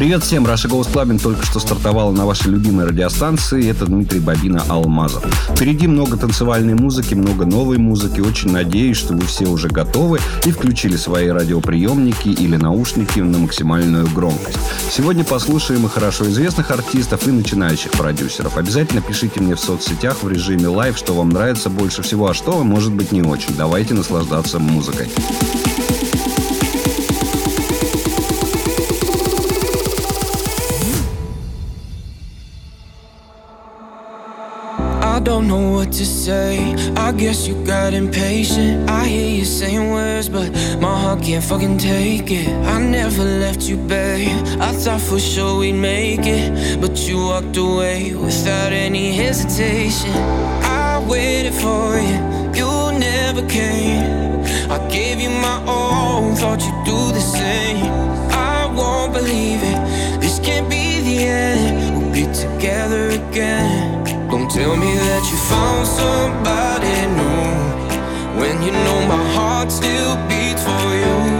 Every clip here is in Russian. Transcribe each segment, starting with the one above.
Привет всем! Russia Goes Clubbing только что стартовала на вашей любимой радиостанции. Это Дмитрий Bobina Алмазов. Впереди много танцевальной музыки, много новой музыки. Очень надеюсь, что вы все уже готовы и включили свои радиоприемники или наушники на максимальную громкость. Сегодня послушаем и хорошо известных артистов, и начинающих продюсеров. Обязательно пишите мне в соцсетях в режиме live, что вам нравится больше всего, а что может быть не очень. Давайте наслаждаться музыкой. I don't know what to say. I guess you got impatient. I hear you saying words, but my heart can't fucking take it. I never left you, babe. I thought for sure we'd make it, but you walked away without any hesitation. I waited for you, you never came. I gave you my all, thought you'd do the same. I won't believe it. This can't be the end. We'll be together again. Don't tell me that you found somebody new when you know my heart still beats for you.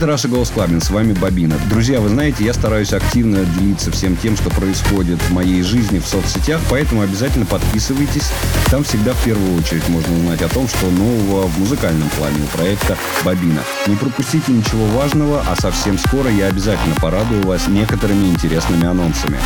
Это Раша Голос Clubbing, с вами Бабина. Друзья, вы знаете, я стараюсь активно делиться всем тем, что происходит в моей жизни в соцсетях, поэтому обязательно подписывайтесь. Там всегда в первую очередь можно узнать о том, что нового в музыкальном плане у проекта Бабина. Не пропустите ничего важного, а совсем скоро я обязательно порадую вас некоторыми интересными анонсами.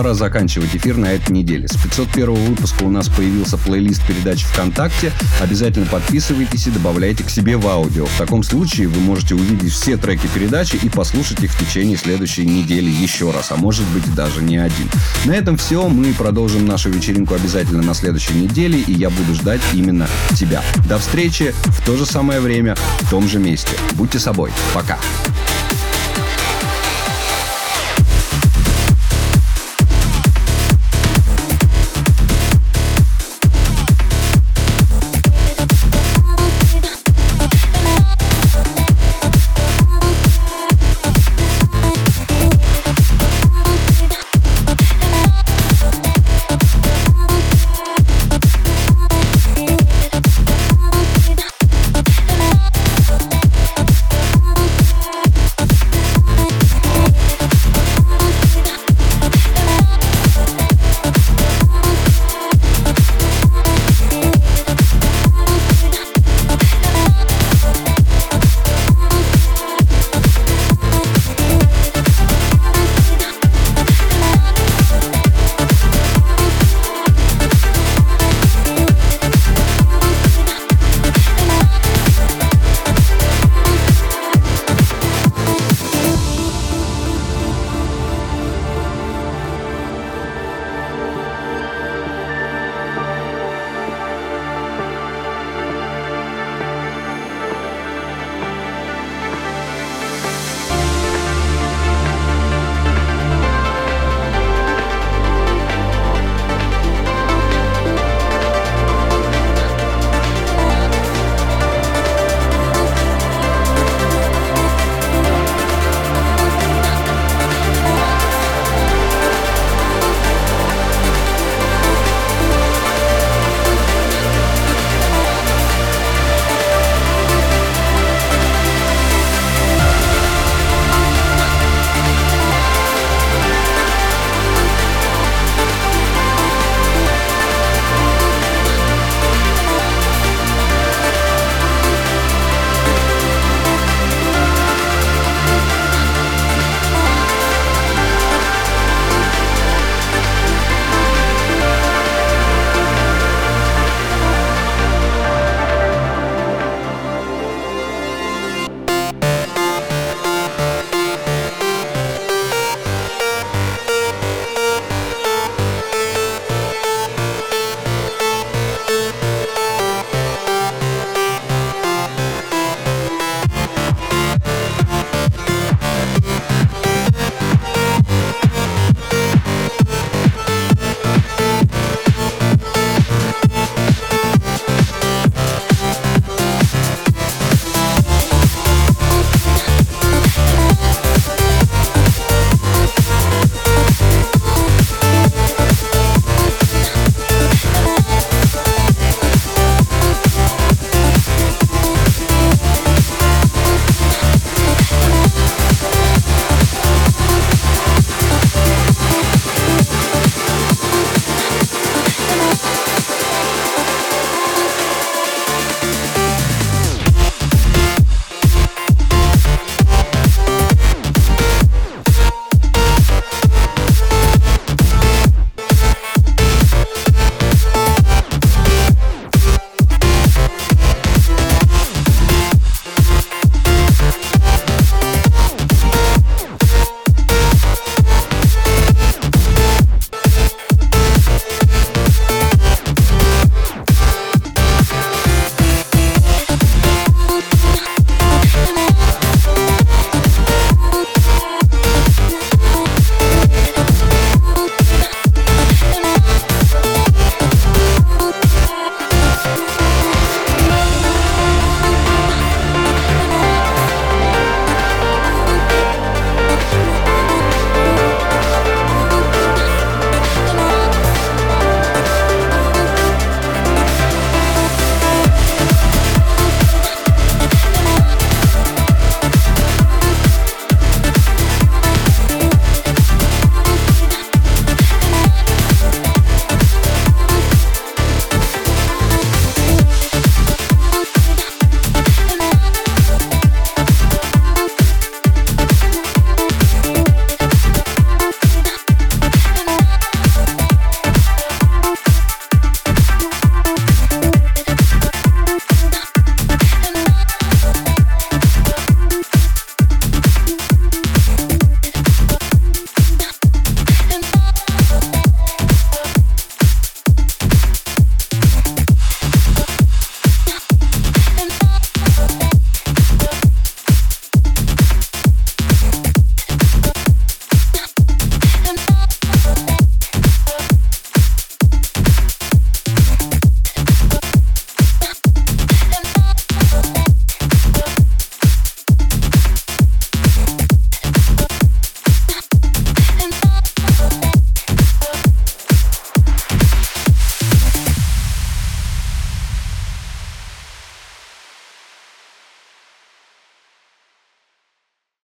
Пора заканчивать эфир на этой неделе. С 501 выпуска у нас появился плейлист передач ВКонтакте. Обязательно подписывайтесь и добавляйте к себе в аудио. В таком случае вы можете увидеть все треки передачи и послушать их в течение следующей недели еще раз, а может быть даже не один. На этом все. Мы продолжим нашу вечеринку обязательно на следующей неделе, и я буду ждать именно тебя. До встречи в то же самое время, в том же месте. Будьте собой. Пока.